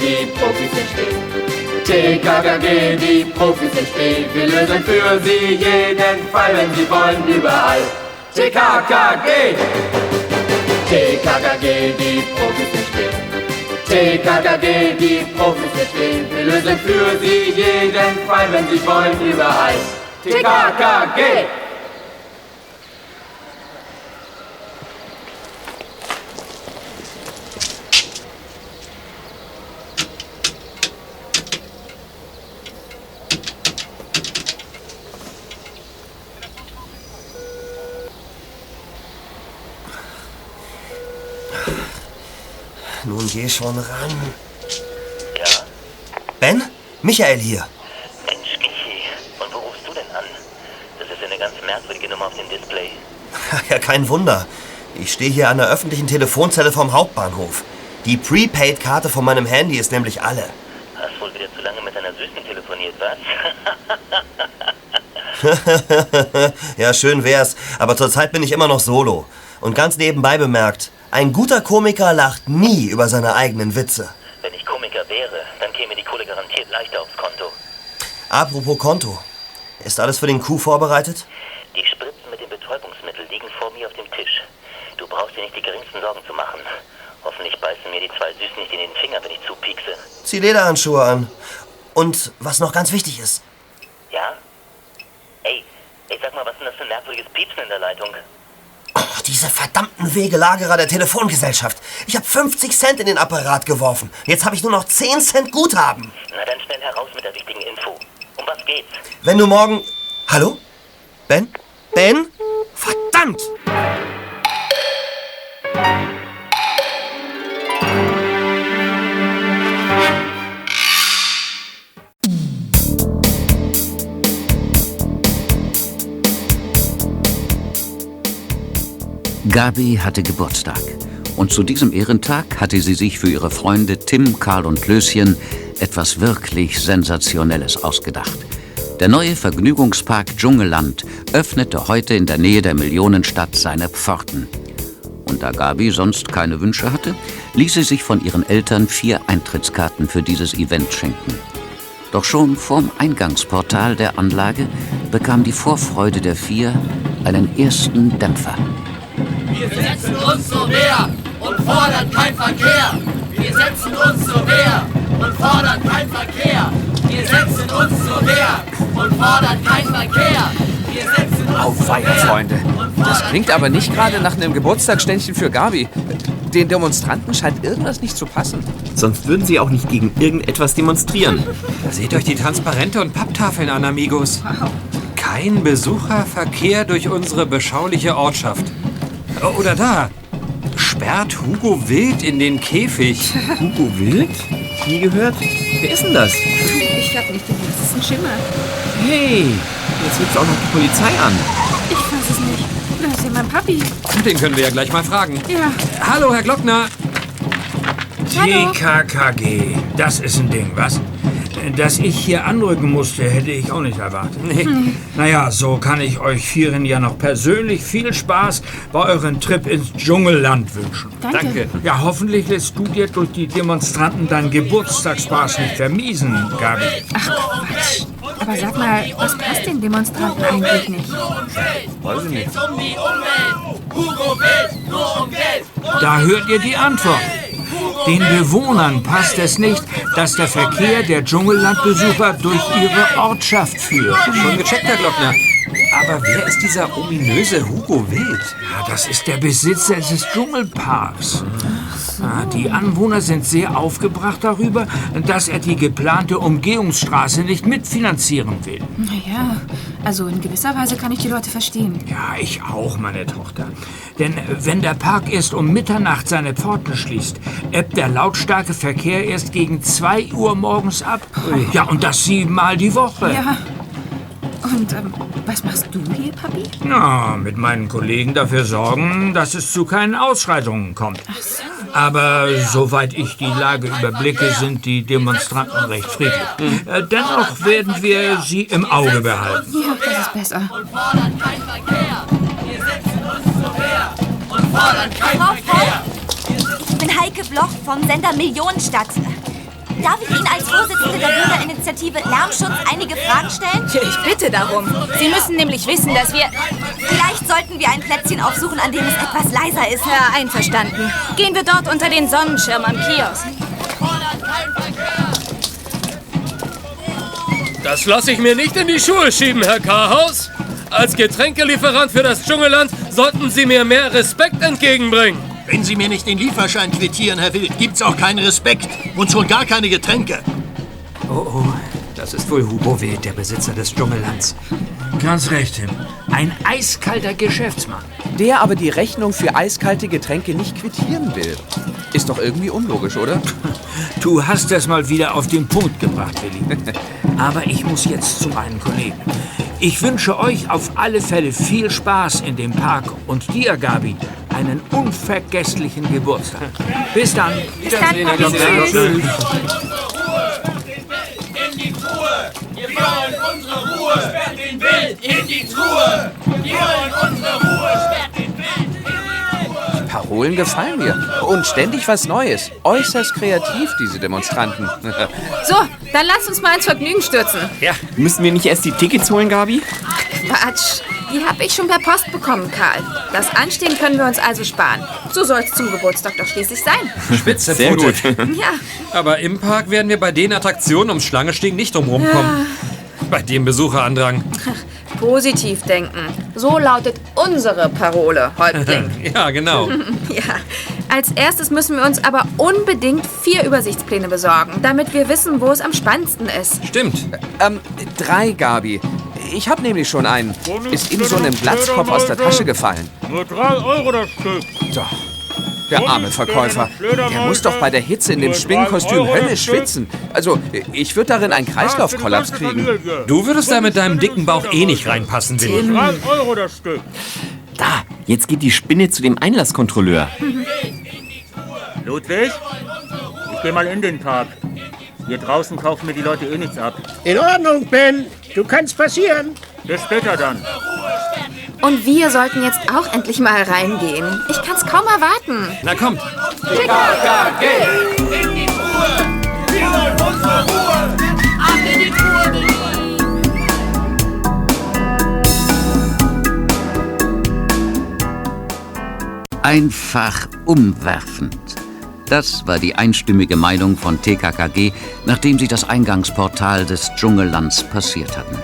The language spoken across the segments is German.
Die Profis sind still. TKKG, die Profis still. Wir lösen für sie jeden Fall, wenn sie wollen, überall. TKKG! TKKG, die Profis sind still. TKKG, die Profis still. Wir lösen für sie jeden Fall, wenn sie wollen, überall. TKKG! Nun geh schon ran. Ja, Ben? Michael hier. Mensch, Michi. Und wo rufst du denn an? Das ist ja eine ganz merkwürdige Nummer auf dem Display. Ja, kein Wunder. Ich stehe hier an der öffentlichen Telefonzelle vom Hauptbahnhof. Die Prepaid-Karte von meinem Handy ist nämlich alle. Hast wohl wieder zu lange mit deiner Süßen telefoniert, was? ja, schön wär's. Aber zurzeit bin ich immer noch solo. Und ganz nebenbei bemerkt, ein guter Komiker lacht nie über seine eigenen Witze. Wenn ich Komiker wäre, dann käme die Kohle garantiert leichter aufs Konto. Apropos Konto. Ist alles für den Coup vorbereitet? Die Spritzen mit dem Betäubungsmittel liegen vor mir auf dem Tisch. Du brauchst dir nicht die geringsten Sorgen zu machen. Hoffentlich beißen mir die zwei Süßen nicht in den Finger, wenn ich zupiekse. Zieh Lederhandschuhe an. Und was noch ganz wichtig ist, Ja? Ey, ey, sag mal, was ist denn das für ein merkwürdiges Piepsen in der Leitung? Oh, diese verdammten Wegelagerer der Telefongesellschaft. Ich habe 50 Cent in den Apparat geworfen. Jetzt habe ich nur noch 10 Cent Guthaben. Na dann schnell heraus mit der wichtigen Info. Um was geht's? Wenn du morgen... Hallo? Ben? Ben? Verdammt! Gabi hatte Geburtstag. Und zu diesem Ehrentag hatte sie sich für ihre Freunde Tim, Karl und Löschen etwas wirklich Sensationelles ausgedacht. Der neue Vergnügungspark Dschungelland öffnete heute in der Nähe der Millionenstadt seine Pforten. Und da Gabi sonst keine Wünsche hatte, ließ sie sich von ihren Eltern vier Eintrittskarten für dieses Event schenken. Doch schon vorm Eingangsportal der Anlage bekam die Vorfreude der vier einen ersten Dämpfer. Wir setzen uns zur Wehr und fordern kein Verkehr. Wir setzen uns zur Wehr und fordern kein Verkehr. Wir setzen uns zur Wehr und fordern kein Verkehr. Wir setzen uns Auf Weiher, Freunde. Das klingt aber nicht gerade nach einem Geburtstagsständchen für Gabi. Den Demonstranten scheint irgendwas nicht zu passen. Sonst würden sie auch nicht gegen irgendetwas demonstrieren. Seht euch die Transparente und Papptafeln an, Amigos. Kein Besucherverkehr durch unsere beschauliche Ortschaft. Oh, Oder da. Sperrt Hugo Wild in den Käfig. Hugo Wild? Nie gehört? Wer ist denn das? Ich hab nicht den letzten Schimmer. Hey, jetzt ruft auch noch die Polizei an. Ich weiß es nicht. Das ist ja mein Papi. Den können wir ja gleich mal fragen. Ja. Hallo, Herr Glockner. Hallo. TKKG, das ist ein Ding, was? Dass ich hier anrücken musste, hätte ich auch nicht erwartet. Nee. Naja, so kann ich euch Vieren ja noch persönlich viel Spaß bei eurem Trip ins Dschungelland wünschen. Danke. Danke. Ja, hoffentlich lässt du dir durch die Demonstranten deinen Geburtstagsspaß nicht vermiesen, Gabi. Quatsch. Aber sag mal, was passt den Demonstranten eigentlich nicht? Weiß ich nicht. Da hört ihr die Antwort. Den Bewohnern passt es nicht, dass der Verkehr der Dschungellandbesucher durch ihre Ortschaft führt. Schon gecheckt, Herr Glockner. Aber wer ist dieser ominöse Hugo Wild? Ja, das ist der Besitzer des Dschungelparks. Ah, Die Anwohner sind sehr aufgebracht darüber, dass er die geplante Umgehungsstraße nicht mitfinanzieren will. Naja, also in gewisser Weise kann ich die Leute verstehen. Ja, ich auch, meine Tochter. Denn wenn der Park erst um Mitternacht seine Pforten schließt, ebbt der lautstarke Verkehr erst gegen 2 Uhr morgens ab. Ja, und das siebenmal die Woche. Ja. Und ähm, was machst du hier, Papi? Na, mit meinen Kollegen dafür sorgen, dass es zu keinen Ausschreitungen kommt. Aber soweit ich die Lage überblicke, sind die Demonstranten recht friedlich. Äh, Dennoch werden wir sie im Auge behalten. Ja, das ist besser. Fordern kein Verkehr. Wir setzen uns zur Wehr und fordern kein Frau Verkehr. Ich bin Heike Bloch vom Sender Millionenstadt. Darf ich Ihnen als Vorsitzende der Bürgerinitiative Lärmschutz einige Fragen stellen? Ich bitte darum. Sie müssen nämlich wissen, dass wir... Vielleicht sollten wir ein Plätzchen aufsuchen, an dem es etwas leiser ist. Ja, einverstanden. Gehen wir dort unter den Sonnenschirm am Kiosk. Das lasse ich mir nicht in die Schuhe schieben, Herr Karhaus. Als Getränkelieferant für das Dschungelland sollten Sie mir mehr Respekt entgegenbringen. Wenn Sie mir nicht den Lieferschein quittieren, Herr Wild, gibt's auch keinen Respekt und schon gar keine Getränke. Oh, oh, das ist wohl Hugo Wild, der Besitzer des Dschungellands. Ganz recht, Tim. Ein eiskalter Geschäftsmann. Der aber die Rechnung für eiskalte Getränke nicht quittieren will. Ist doch irgendwie unlogisch, oder? Du hast es mal wieder auf den Punkt gebracht, Willi. Aber ich muss jetzt zu meinen Kollegen. Ich wünsche euch auf alle Fälle viel Spaß in dem Park und dir, Gabi, einen unvergesslichen Geburtstag. Bis dann. Bis dann. Herr Doktor. Tschüss. In die Truhe! Wir wollen unsere Ruhe! Sperrt den Wild in die Truhe! Wir wollen unsere Ruhe! Sperrt den Wild! Parolen gefallen mir. Und ständig was Neues. Äußerst kreativ, diese Demonstranten. So, dann lass uns mal ins Vergnügen stürzen. Ja. Müssen wir nicht erst die Tickets holen, Gabi? Quatsch. Die habe ich schon per Post bekommen, Karl. Das Anstehen können wir uns also sparen. So soll es zum Geburtstag doch schließlich sein. Spitze Sehr Pfote. Ja. Aber im Park werden wir bei den Attraktionen ums Schlangenstehen nicht drumherum kommen. Bei dem Besucherandrang. Positiv denken. So lautet unsere Parole, Häuptling. Ja, genau. ja. Als erstes müssen wir uns aber unbedingt vier Übersichtspläne besorgen, damit wir wissen, wo es am spannendsten ist. Stimmt. Ähm, drei, Gabi. Ich habe nämlich schon einen. Ist ihm so einem Glatzkopf aus der Tasche gefallen. Nur drei Euro das Stück. Doch. Der arme Verkäufer. Der muss doch bei der Hitze in dem Schwingenkostüm höllisch schwitzen. Also, ich würde darin einen Kreislaufkollaps kriegen. Du würdest da mit deinem dicken Bauch eh nicht reinpassen, Willi. Drei Euro das Stück. Da, jetzt geht die Spinne zu dem Einlasskontrolleur. Ludwig, ich geh mal in den Park. Hier draußen kaufen mir die Leute eh nichts ab. In Ordnung, Ben. Du kannst passieren. Bis später dann. Und wir sollten jetzt auch endlich mal reingehen. Ich kann's kaum erwarten. Na kommt. TKKG! In die Truhe! Wir wollen unsere Ruhe! Ab in die Truhe! Einfach umwerfend. Das war die einstimmige Meinung von TKKG, nachdem sie das Eingangsportal des Dschungellands passiert hatten.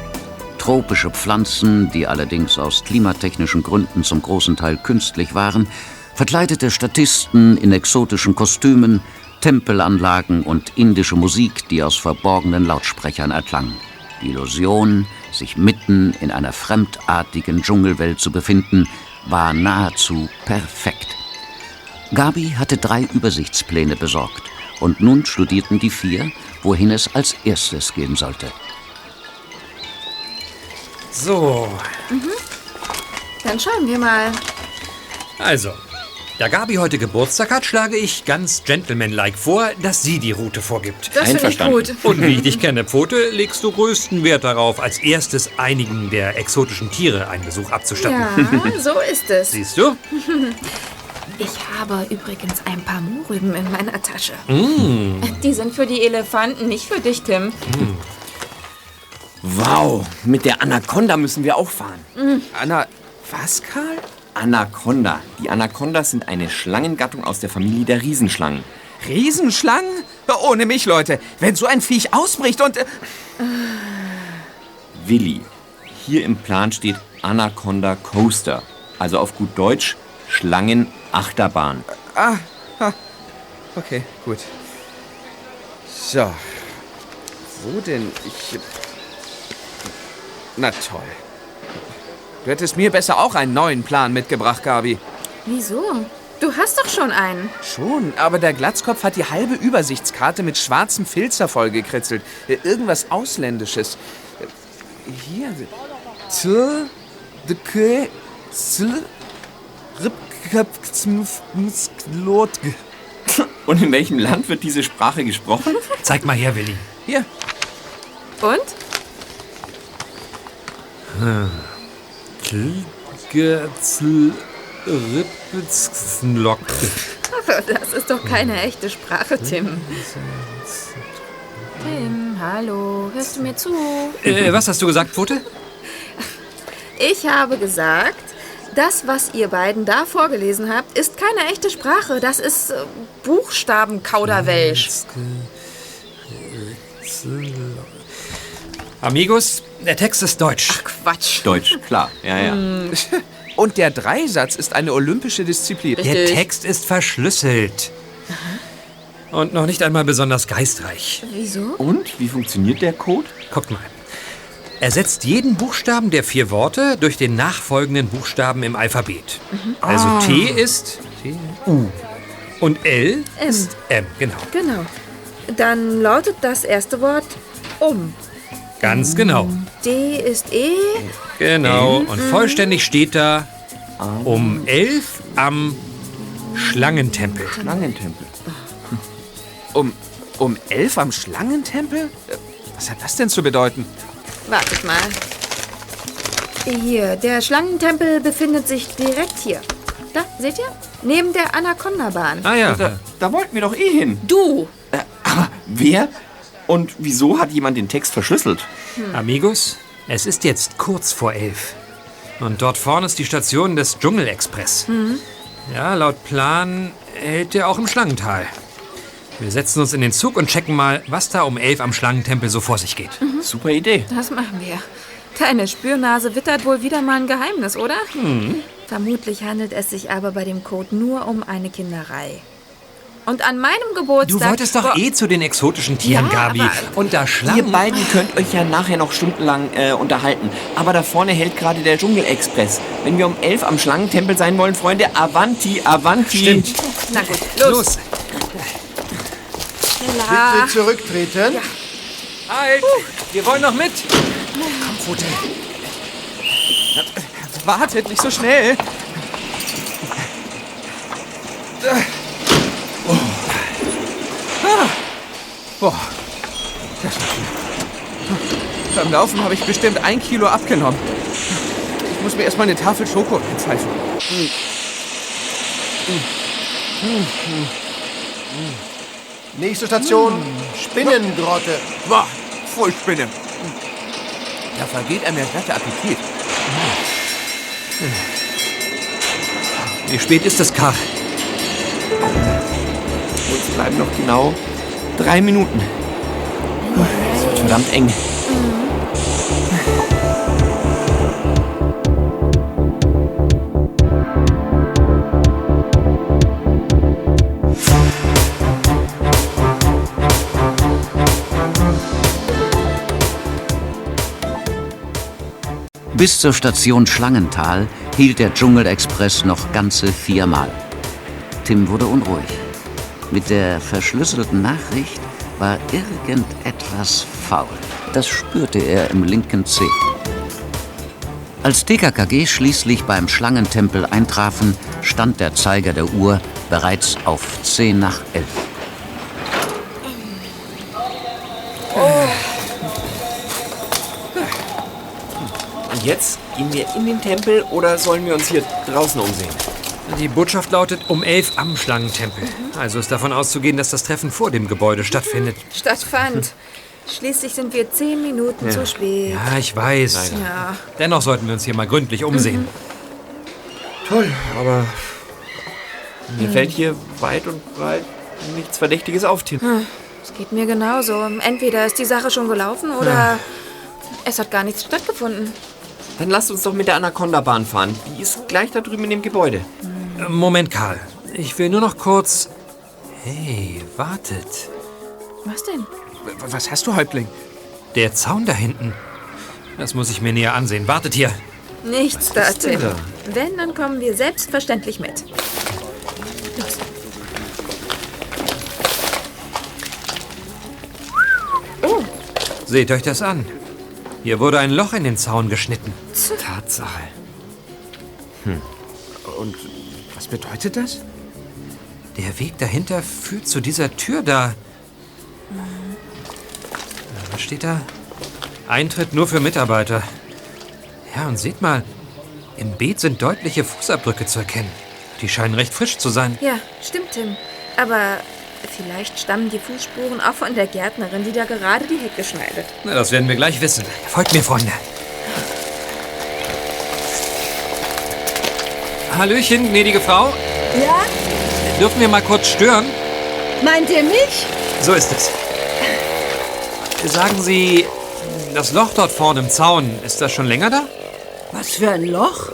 Tropische Pflanzen, die allerdings aus klimatechnischen Gründen zum großen Teil künstlich waren, verkleidete Statisten in exotischen Kostümen, Tempelanlagen und indische Musik, die aus verborgenen Lautsprechern erklang. Die Illusion, sich mitten in einer fremdartigen Dschungelwelt zu befinden, war nahezu perfekt. Gabi hatte drei Übersichtspläne besorgt und nun studierten die vier, wohin es als erstes gehen sollte. So, Mhm. Dann schauen wir mal. also. Da Gabi heute Geburtstag hat, schlage ich ganz gentlemanlike vor, dass sie die Route vorgibt. Das finde ich gut. Und wie ich dich kenne, Pfote, legst du größten Wert darauf, als erstes einigen der exotischen Tiere einen Besuch abzustatten. Ja, so ist es. Siehst du? Ich habe übrigens ein paar Mohrrüben in meiner Tasche. Mm. Die sind für die Elefanten, nicht für dich, Tim. Wow, mit der Anaconda müssen wir auch fahren. Mhm. Anna, was, Karl? Anaconda. Die Anacondas sind eine Schlangengattung aus der Familie der Riesenschlangen. Riesenschlangen? Ohne mich, Leute. Wenn so ein Viech ausbricht und... Äh, Willi, hier im Plan steht Anaconda Coaster. Also auf gut Deutsch Schlangenachterbahn. ah, ah, okay, gut. So. Wo denn? Ich... Na toll. Du hättest mir besser auch einen neuen Plan mitgebracht, Gabi. Wieso? Du hast doch schon einen. Schon, aber der Glatzkopf hat die halbe Übersichtskarte mit schwarzem Filzer vollgekritzelt. Irgendwas Ausländisches. Hier. T, de, ke, sl, rip, Und in welchem Land wird diese Sprache gesprochen? Zeig mal her, Willi. Hier. Und? Klgezl Rippelslock. Das ist doch keine echte Sprache, Tim. Tim, hallo. Hörst du mir zu? Äh, was hast du gesagt, Pfote? Ich habe gesagt, das, was ihr beiden da vorgelesen habt, ist keine echte Sprache. Das ist äh, Buchstabenkauderwelsch. Amigos, der Text ist deutsch. Ach, Quatsch. Deutsch, klar. Ja, ja. Hm. Und der Dreisatz ist eine olympische Disziplin. Der Text ist verschlüsselt. Und noch nicht einmal besonders geistreich. Wieso? Und? Wie funktioniert der Code? Guckt mal. Ersetzt jeden Buchstaben der vier Worte durch den nachfolgenden Buchstaben im Alphabet. Also Ah. T ist T, U. Und L M. ist M, genau. Genau. Dann lautet das erste Wort um. Ganz genau. D ist E. Genau. Mhm. Und vollständig steht da um elf am Schlangentempel. Schlangentempel. Um, um elf am Schlangentempel? Äh, Was hat das denn zu bedeuten? Wartet mal. Hier, der Schlangentempel befindet sich direkt hier. Da, seht ihr? Neben der Anaconda-Bahn. Ah Da, da wollten wir doch eh hin. Du! Äh, aber wer? Und wieso hat jemand den Text verschlüsselt? Amigos, es ist jetzt kurz vor elf. Und dort vorne ist die Station des Dschungelexpress. Mhm. Ja, laut Plan hält der auch im Schlangental. Wir setzen uns in den Zug und checken mal, was da um elf am Schlangentempel so vor sich geht. Super Idee. Das machen wir. Deine Spürnase wittert wohl wieder mal ein Geheimnis, oder? Hm. Vermutlich handelt es sich aber bei dem Code nur um eine Kinderei. Und an meinem Geburtstag... Du wolltest doch eh zu den exotischen Tieren, Ja, Gabi. Und da Schlangen... Ihr beiden könnt euch ja nachher noch stundenlang äh, unterhalten. Aber da vorne hält gerade der Dschungelexpress. Wenn wir um elf am Schlangentempel sein wollen, Freunde, Avanti, Avanti. Stimmt. Na gut, los. Schneller. Bitte zurücktreten. Halt! Wir wollen noch mit! Komm, Pfote. Wartet, nicht so schnell. Ah. Boah. Das war viel. Beim Laufen habe ich bestimmt ein Kilo abgenommen. Ich muss mir erstmal eine Tafel Schoko reinpfeifen. Nächste Station, Spinnengrotte. Boah, voll Spinne. Da vergeht einem der glatte Appetit. Wie spät ist es, Karl? Uns bleiben noch genau drei Minuten. Es wird verdammt eng. Bis zur Station Schlangenthal hielt der Dschungelexpress noch ganze viermal. Tim wurde unruhig. Mit der verschlüsselten Nachricht war irgendetwas faul. Das spürte er im linken Zeh. Als TKKG schließlich beim Schlangentempel eintrafen, stand der Zeiger der Uhr bereits auf 10 nach 11. jetzt gehen wir in den Tempel oder sollen wir uns hier draußen umsehen? Die Botschaft lautet um elf am Schlangentempel. Also ist davon auszugehen, dass das Treffen vor dem Gebäude stattfindet. Stattfand. Schließlich sind wir zehn Minuten Ja. zu spät. Ja, ich weiß. Ja. Dennoch sollten wir uns hier mal gründlich umsehen. Toll, aber mir Hm. fällt hier weit und breit nichts Verdächtiges auf, Tim. Hm, Es geht mir genauso. Entweder ist die Sache schon gelaufen oder Ja. es hat gar nichts stattgefunden. Dann lasst uns doch mit der Anaconda-Bahn fahren. Die ist gleich da drüben in dem Gebäude. Moment, Karl. Ich will nur noch kurz. Hey, wartet. Was denn? Was hast du, Häuptling? Der Zaun da hinten. Das muss ich mir näher ansehen. Wartet hier. Nichts da, Tim. da? Wenn, dann kommen wir selbstverständlich mit. Los. Oh, Seht euch das an. Hier wurde ein Loch in den Zaun geschnitten. Tatsache. Hm. Und was bedeutet das? Der Weg dahinter führt zu dieser Tür da. Was steht da? Eintritt nur für Mitarbeiter. Ja, und seht mal, im Beet sind deutliche Fußabdrücke zu erkennen. Die scheinen recht frisch zu sein. ja, stimmt, Tim. Aber Vielleicht stammen die Fußspuren auch von der Gärtnerin, die da gerade die Hecke schneidet. Na, das werden wir gleich wissen. Folgt mir, Freunde. Hallöchen, gnädige Frau. Ja? Dürfen wir mal kurz stören? Meint ihr mich? So ist es. Sagen Sie, das Loch dort vorne im Zaun, ist das schon länger da? Was für ein Loch?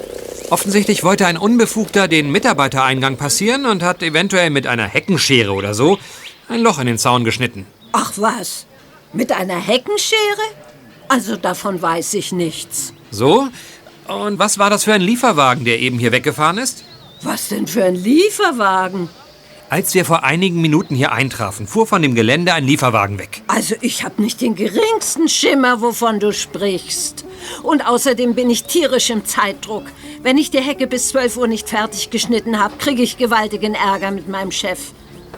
Offensichtlich wollte ein Unbefugter den Mitarbeitereingang passieren und hat eventuell mit einer Heckenschere oder so ein Loch in den Zaun geschnitten. Ach was? Mit einer Heckenschere? Also davon weiß ich nichts. So? Und was war das für ein Lieferwagen, der eben hier weggefahren ist? Was denn für ein Lieferwagen? Als wir vor einigen Minuten hier eintrafen, fuhr von dem Gelände ein Lieferwagen weg. Also ich habe nicht den geringsten Schimmer, wovon du sprichst. Und außerdem bin ich tierisch im Zeitdruck. Wenn ich die Hecke bis 12 Uhr nicht fertig geschnitten habe, kriege ich gewaltigen Ärger mit meinem Chef.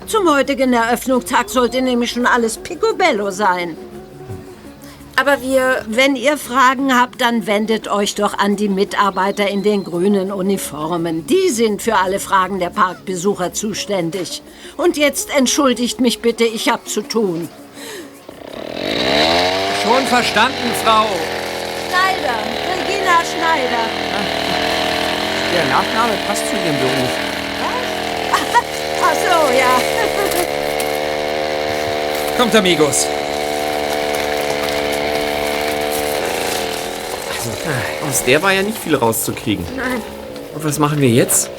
Zum heutigen Eröffnungstag sollte nämlich schon alles picobello sein. Aber wir... Wenn ihr Fragen habt, dann wendet euch doch an die Mitarbeiter in den grünen Uniformen. Die sind für alle Fragen der Parkbesucher zuständig. Und jetzt entschuldigt mich bitte, ich hab zu tun. Schon verstanden, Frau. Schneider, Regina Schneider. Der Nachname passt zu Ihrem Beruf. Ach so, ja. Kommt, amigos. Aus der war ja nicht viel rauszukriegen. Nein. Und was machen wir jetzt?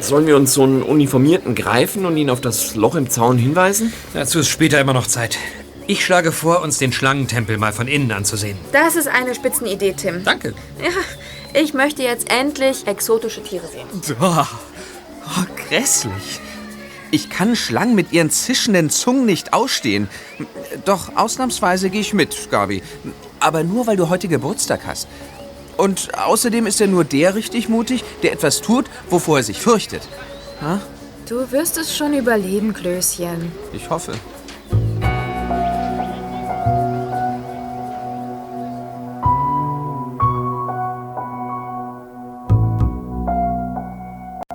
Sollen wir uns so einen Uniformierten greifen und ihn auf das Loch im Zaun hinweisen? Dazu ist später immer noch Zeit. Ich schlage vor, uns den Schlangentempel mal von innen anzusehen. Das ist eine Spitzenidee, Tim. Danke. Ja, ich möchte jetzt endlich exotische Tiere sehen. Oh, oh, grässlich. Ich kann Schlangen mit ihren zischenden Zungen nicht ausstehen. Doch ausnahmsweise gehe ich mit, Gabi. Aber nur, weil du heute Geburtstag hast. Und außerdem ist er nur der richtig mutig, der etwas tut, wovor er sich fürchtet. Ha? Du wirst es schon überleben, Klößchen. Ich hoffe.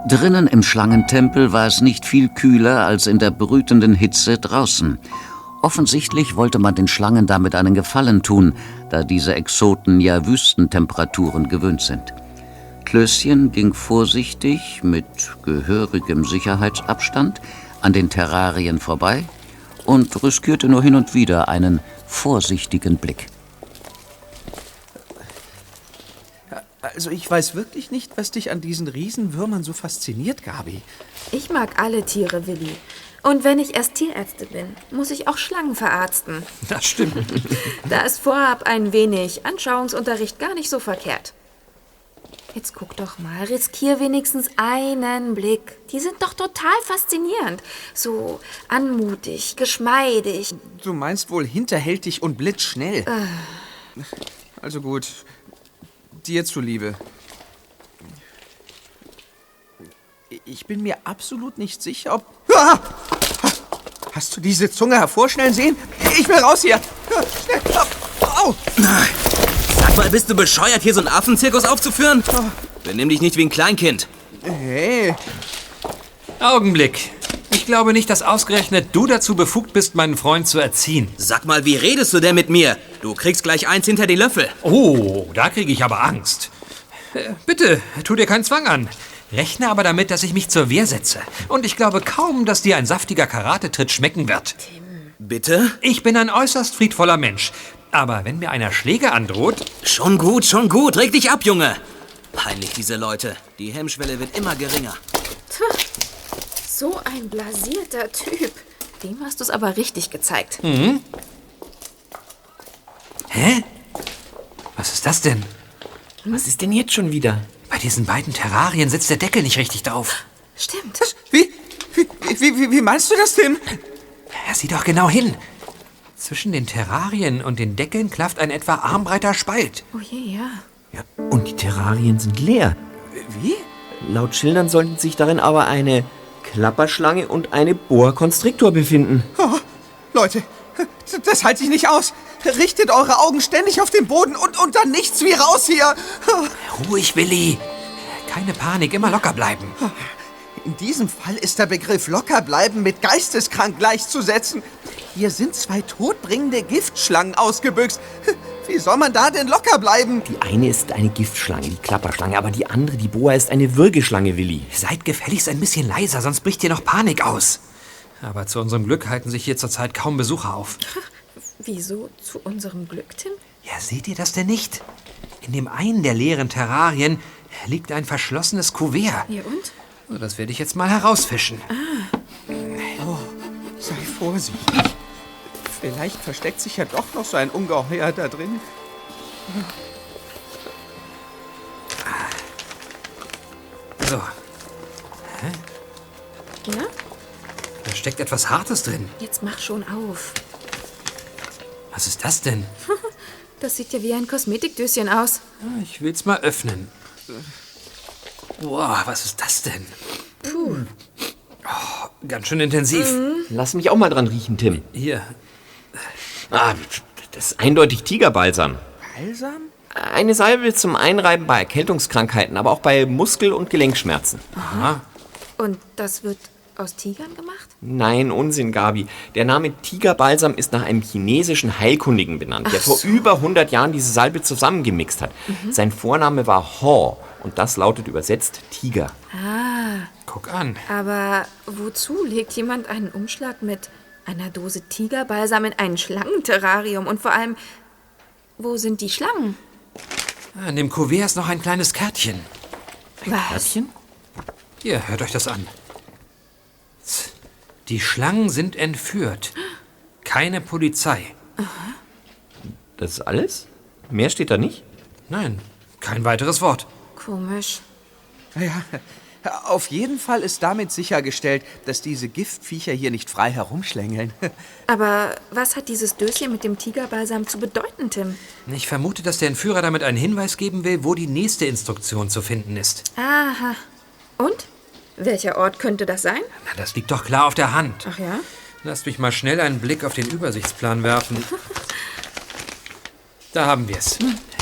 Drinnen im Schlangentempel war es nicht viel kühler als in der brütenden Hitze draußen. Offensichtlich wollte man den Schlangen damit einen Gefallen tun, da diese Exoten ja Wüstentemperaturen gewöhnt sind. Klößchen ging vorsichtig, mit gehörigem Sicherheitsabstand, an den Terrarien vorbei und riskierte nur hin und wieder einen vorsichtigen Blick. Also ich weiß wirklich nicht, was dich an diesen Riesenwürmern so fasziniert, Gabi. Ich mag alle Tiere, Willi. Und wenn ich erst Tierärztin bin, muss ich auch Schlangen verarzten. Das stimmt. Da ist vorab ein wenig Anschauungsunterricht gar nicht so verkehrt. Jetzt guck doch mal, riskier wenigstens einen Blick. Die sind doch total faszinierend. So anmutig, geschmeidig. Du meinst wohl hinterhältig und blitzschnell. Äh. Also gut, dir zuliebe. Ich bin mir absolut nicht sicher, ob... Ah! Hast du diese Zunge hervorschnellen sehen? Ich will raus hier! Schnell! Au! Sag mal, bist du bescheuert, hier so einen Affenzirkus aufzuführen? Benimm dich nicht wie ein Kleinkind. Hey. Augenblick. Ich glaube nicht, dass ausgerechnet du dazu befugt bist, meinen Freund zu erziehen. Sag mal, wie redest du denn mit mir? Du kriegst gleich eins hinter die Löffel. Oh, da kriege ich aber Angst. Äh, Bitte, tu dir keinen Zwang an. Rechne aber damit, dass ich mich zur Wehr setze. Und ich glaube kaum, dass dir ein saftiger Karatetritt schmecken wird. Bitte? Ich bin ein äußerst friedvoller Mensch. Aber wenn mir einer Schläge androht... Schon gut, schon gut. Reg dich ab, Junge. Peinlich, diese Leute. Die Hemmschwelle wird immer geringer. Tch, so ein blasierter Typ. Dem hast du es aber richtig gezeigt. Mhm. Hä? Was ist das denn? Was ist denn jetzt schon wieder? Bei diesen beiden Terrarien sitzt der Deckel nicht richtig drauf. Stimmt. Wie, wie, wie, wie meinst du das denn? Ja, sieh doch genau hin. Zwischen den Terrarien und den Deckeln klafft ein etwa armbreiter Spalt. Oh je, ja. Und die Terrarien sind leer. Wie? Laut Schildern sollten sich darin aber eine Klapperschlange und eine Boa Constrictor befinden. Oh, Leute, das halte ich nicht aus. Richtet eure Augen ständig auf den Boden und, und dann nichts wie raus hier. Ruhig, Willi. Keine Panik, immer locker bleiben. In diesem Fall ist der Begriff Lockerbleiben mit geisteskrank gleichzusetzen. Hier sind zwei todbringende Giftschlangen ausgebüxt. Wie soll man da denn locker bleiben? Die eine ist eine Giftschlange, die Klapperschlange, aber die andere, die Boa, ist eine Würgeschlange, Willi. Seid gefälligst ein bisschen leiser, sonst bricht hier noch Panik aus. Aber zu unserem Glück halten sich hier zurzeit kaum Besucher auf. Wieso zu unserem Glück, Tim? Ja, seht ihr das denn nicht? In dem einen der leeren Terrarien liegt ein verschlossenes Kuvert. Ja, und? So, Das werde ich jetzt mal herausfischen. Oh, sei vorsichtig. Vielleicht versteckt sich ja doch noch so ein Ungeheuer da drin. So, Ja? da steckt etwas Hartes drin. Jetzt mach schon auf. Was ist das denn? Das sieht ja wie ein Kosmetikdöschen aus. Ich will's mal öffnen. Boah, was ist das denn? Puh. Ganz schön intensiv. Lass mich auch mal dran riechen, Tim. Hier. Ah, das ist eindeutig Tigerbalsam. Balsam? Eine Salbe zum Einreiben bei Erkältungskrankheiten, aber auch bei Muskel- und Gelenkschmerzen. Aha. Und das wird aus Tigern gemacht? Nein, Unsinn, Gabi. Der Name Tigerbalsam ist nach einem chinesischen Heilkundigen benannt, der Ach vor so. über 100 Jahren diese Salbe zusammengemixt hat. Mhm. Sein Vorname war Haw und das lautet übersetzt Tiger. Ah. Guck an. Aber wozu legt jemand einen Umschlag mit einer Dose Tigerbalsam in ein Schlangenterrarium? Und vor allem, wo sind die Schlangen? An dem Kuvert ist noch ein kleines Kärtchen. Was? Hier, hört euch das an. Die Schlangen sind entführt. Keine Polizei. Das ist alles? Mehr steht da nicht? Nein, kein weiteres Wort. Komisch. Ja, auf jeden Fall ist damit sichergestellt, dass diese Giftviecher hier nicht frei herumschlängeln. Aber was hat dieses Döschen mit dem Tigerbalsam zu bedeuten, Tim? Ich vermute, dass der Entführer damit einen Hinweis geben will, wo die nächste Instruktion zu finden ist. Aha. Und? Welcher Ort könnte das sein? Na, das liegt doch klar auf der Hand. Ach ja? Lasst mich mal schnell einen Blick auf den Übersichtsplan werfen. Da haben wir es.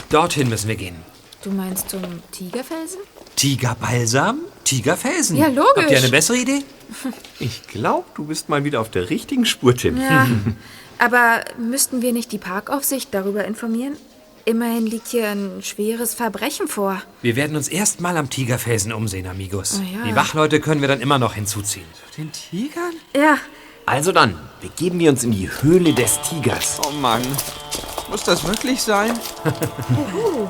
Dorthin müssen wir gehen. Du meinst zum Tigerfelsen? Tigerbalsam? Tigerfelsen? Ja, logisch. Habt ihr eine bessere Idee? Ich glaube, du bist mal wieder auf der richtigen Spur, Tim. Ja. Aber müssten wir nicht die Parkaufsicht darüber informieren? Immerhin liegt hier ein schweres Verbrechen vor. Wir werden uns erst mal am Tigerfelsen umsehen, Amigos. Oh ja. Die Wachleute können wir dann immer noch hinzuziehen. Den Tigern? Ja. Also dann, begeben wir uns in die Höhle des Tigers. Oh Mann. Muss das wirklich sein? Juhu.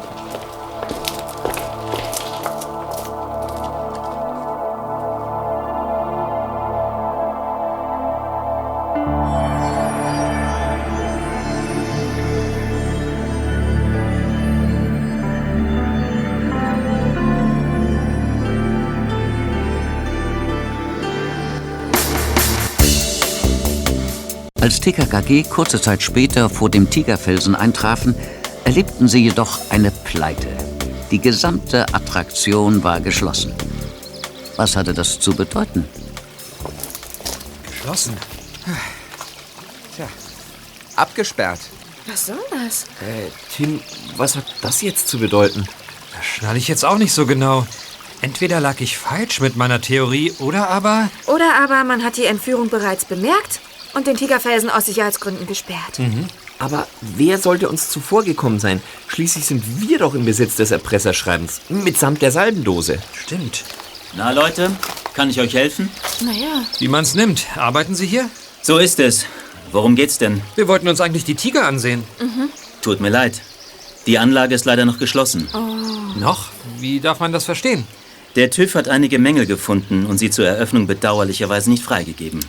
Als TKKG kurze Zeit später vor dem Tigerfelsen eintrafen, erlebten sie jedoch eine Pleite. Die gesamte Attraktion war geschlossen. Was hatte das zu bedeuten? Geschlossen. Tja, abgesperrt. Was soll das? Äh, Tim, was hat das jetzt zu bedeuten? Das schnall ich jetzt auch nicht so genau. Entweder lag ich falsch mit meiner Theorie oder aber. Oder aber man hat die Entführung bereits bemerkt und den Tigerfelsen aus Sicherheitsgründen gesperrt. Aber wer sollte uns zuvorgekommen sein? Schließlich sind wir doch im Besitz des Erpresserschreibens. Mitsamt der Salbendose. Stimmt. Na Leute, kann ich euch helfen? Naja. Wie man's nimmt. Arbeiten Sie hier? So ist es. Worum geht's denn? Wir wollten uns eigentlich die Tiger ansehen. Mhm. Tut mir leid. Die Anlage ist leider noch geschlossen. Oh. Noch? Wie darf man das verstehen? Der TÜV hat einige Mängel gefunden und sie zur Eröffnung bedauerlicherweise nicht freigegeben.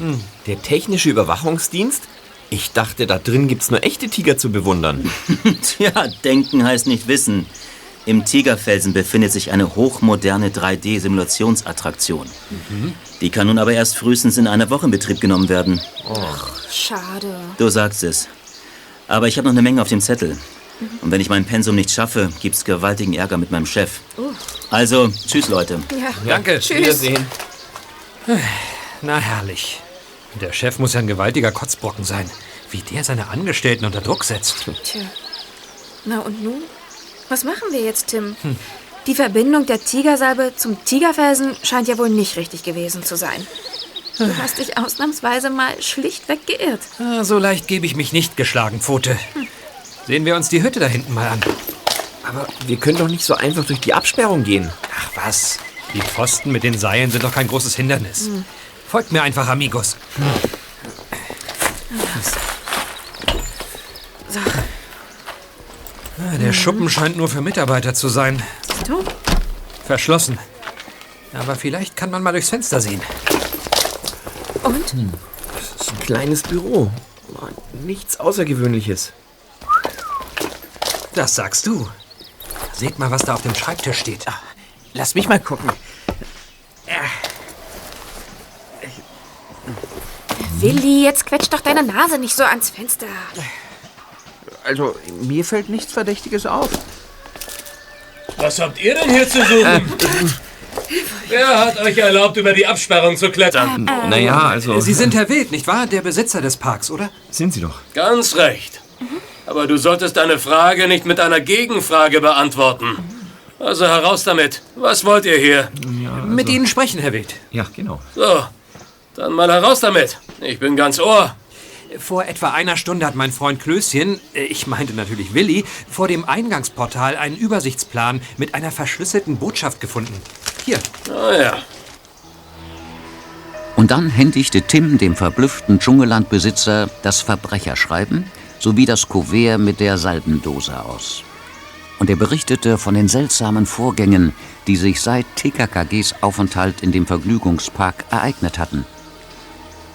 Der technische Überwachungsdienst? Ich dachte, da drin gibt's nur echte Tiger zu bewundern. Tja, denken heißt nicht wissen. Im Tigerfelsen befindet sich eine hochmoderne 3D-Simulationsattraktion. Die kann nun aber erst frühestens in einer Woche in Betrieb genommen werden. Schade. Du sagst es. Aber ich habe noch eine Menge auf dem Zettel. Und wenn ich mein Pensum nicht schaffe, gibt's gewaltigen Ärger mit meinem Chef. Uh. Also, tschüss Leute. Ja. Danke. Tschüss. Wiedersehen. Na herrlich. Der Chef muss ja ein gewaltiger Kotzbrocken sein. Wie der seine Angestellten unter Druck setzt. Tja. Na und nun? Was machen wir jetzt, Tim? Hm. Die Verbindung der Tigersalbe zum Tigerfelsen scheint ja wohl nicht richtig gewesen zu sein. Du hast dich ausnahmsweise mal schlichtweg geirrt. Ah, so leicht gebe ich mich nicht geschlagen, Pfote. Sehen wir uns die Hütte da hinten mal an. Aber wir können doch nicht so einfach durch die Absperrung gehen. Ach was, die Pfosten mit den Seilen sind doch kein großes Hindernis. Hm. Folgt mir einfach, Amigos. So, Ah, Der Schuppen scheint nur für Mitarbeiter zu sein. du? Verschlossen. Aber vielleicht kann man mal durchs Fenster sehen. Und? Das ist ein kleines Büro. Nichts Außergewöhnliches. Das sagst du. Seht mal, was da auf dem Schreibtisch steht. Lass mich mal gucken. Willi, jetzt quetsch doch deine Nase nicht so ans Fenster. Also, mir fällt nichts Verdächtiges auf. Was habt ihr denn hier zu suchen? Wer hat euch erlaubt, über die Absperrung zu klettern? Naja, also. Sie sind Herr Wild, nicht wahr? Der Besitzer des Parks, oder? Sind Sie doch. Ganz recht. Aber du solltest deine Frage nicht mit einer Gegenfrage beantworten. Also heraus damit. Was wollt ihr hier? Mit Ihnen sprechen, Herr Wild. Ja, genau. So, dann mal heraus damit. Ich bin ganz Ohr. Vor etwa einer Stunde hat mein Freund Klößchen, äh, ich meinte natürlich Willi, vor dem Eingangsportal einen Übersichtsplan mit einer verschlüsselten Botschaft gefunden. Hier. Ah ja. Und dann händigte Tim dem verblüfften Dschungellandbesitzer das Verbrecherschreiben sowie das Kuvert mit der Salbendose aus. Und er berichtete von den seltsamen Vorgängen, die sich seit TKKGs Aufenthalt in dem Vergnügungspark ereignet hatten.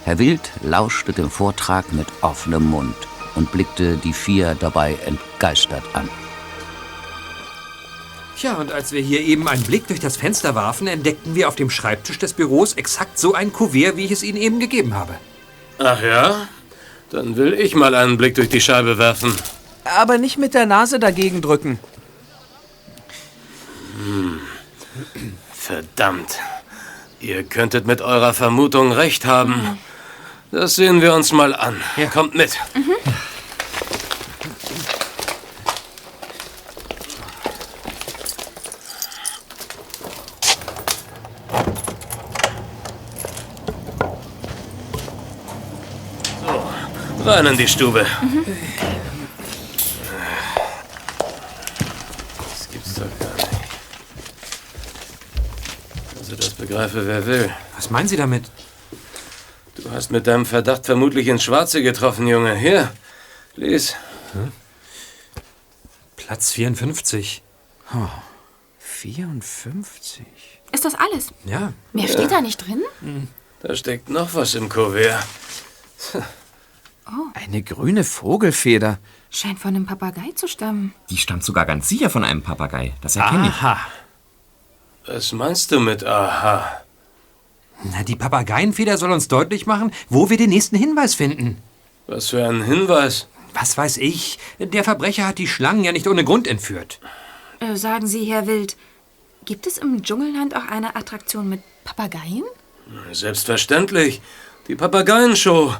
Herr Wild lauschte dem Vortrag mit offenem Mund und blickte die vier dabei entgeistert an. Tja, und als wir hier eben einen Blick durch das Fenster warfen, entdeckten wir auf dem Schreibtisch des Büros exakt so ein Kuvert, wie ich es Ihnen eben gegeben habe. Ach ja? Dann will ich mal einen Blick durch die Scheibe werfen. Aber nicht mit der Nase dagegen drücken. Hm. Verdammt. Ihr könntet mit eurer Vermutung recht haben. Das sehen wir uns mal an. Kommt mit. So, rein in die Stube. Das gibt's doch gar nicht. Also das begreife wer will. Was meinen Sie damit? Du hast mit deinem Verdacht vermutlich ins Schwarze getroffen, Junge. Hier, lies. Platz 54. Oh, 54. Ist das alles? Ja. Mehr steht da nicht drin? Da steckt noch was im Kuvert. Eine grüne Vogelfeder. Scheint von einem Papagei zu stammen. Die stammt sogar ganz sicher von einem Papagei. Das erkenne ich. Aha. Was meinst du mit Aha? Na, die Papageienfeder soll uns deutlich machen, wo wir den nächsten Hinweis finden. Was für ein Hinweis? Was weiß ich? Der Verbrecher hat die Schlangen ja nicht ohne Grund entführt. Äh, sagen Sie, Herr Wild, gibt es im Dschungelland auch eine Attraktion mit Papageien? Selbstverständlich. Die Papageienshow.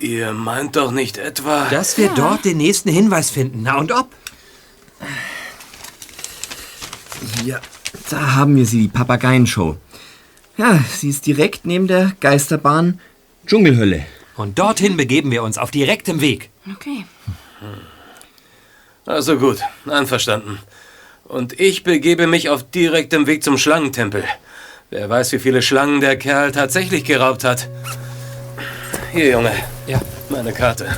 Ihr meint doch nicht etwa. Dass wir dort den nächsten Hinweis finden. Na und ob? Hier, da haben wir sie, die Papageienshow. Ja, sie ist direkt neben der Geisterbahn Dschungelhölle. Und dorthin begeben wir uns auf direktem Weg. Okay. Also gut, einverstanden. Und ich begebe mich auf direktem Weg zum Schlangentempel. Wer weiß, wie viele Schlangen der Kerl tatsächlich geraubt hat. Hier, Junge. Ja. Meine Karte.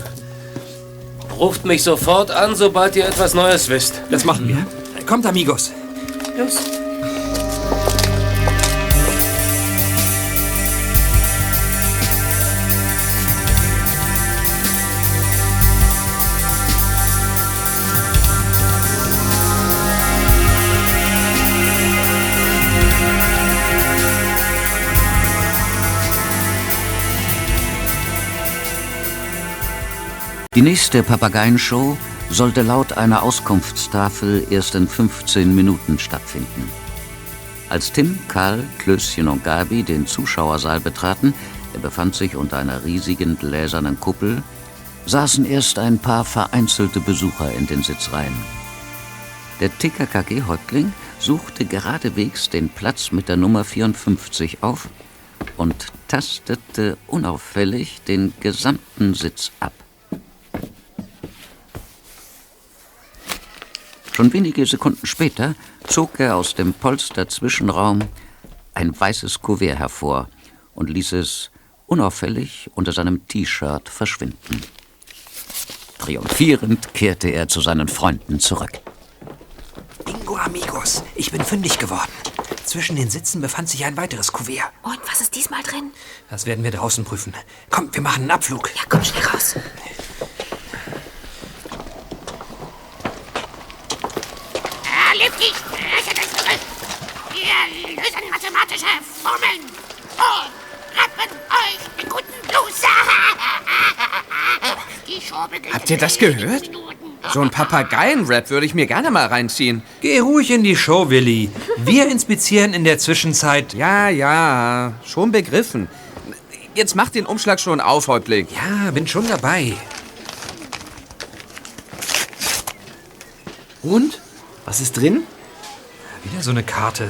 Ruft mich sofort an, sobald ihr etwas Neues wisst. Das machen wir. Kommt, amigos. Los. Die nächste Papageienshow sollte laut einer Auskunftstafel erst in 15 Minuten stattfinden. Als Tim, Karl, Klößchen und Gabi den Zuschauersaal betraten, er befand sich unter einer riesigen gläsernen Kuppel, saßen erst ein paar vereinzelte Besucher in den Sitzreihen. Der TKKG-Häuptling suchte geradewegs den Platz mit der Nummer 54 auf und tastete unauffällig den gesamten Sitz ab. Schon wenige Sekunden später zog er aus dem Polster-Zwischenraum ein weißes Kuvert hervor und ließ es unauffällig unter seinem T-Shirt verschwinden. Triumphierend kehrte er zu seinen Freunden zurück. Bingo, amigos. Ich bin fündig geworden. Zwischen den Sitzen befand sich ein weiteres Kuvert. Und was ist diesmal drin? Das werden wir draußen prüfen. Komm, wir machen einen Abflug. Ja, komm schnell raus. Das Gerüst. Wir lösen mathematische Formeln. Und rappen euch den guten Blues. Die Show beginnt Habt ihr das gehört? So ein Papageien-Rap würde ich mir gerne mal reinziehen. Geh ruhig in die Show, Willi. Wir inspizieren in der Zwischenzeit. Ja, ja, schon begriffen. Jetzt mach den Umschlag schon auf, Häuptling. Ja, bin schon dabei. Und? Was ist drin? Wieder so eine Karte.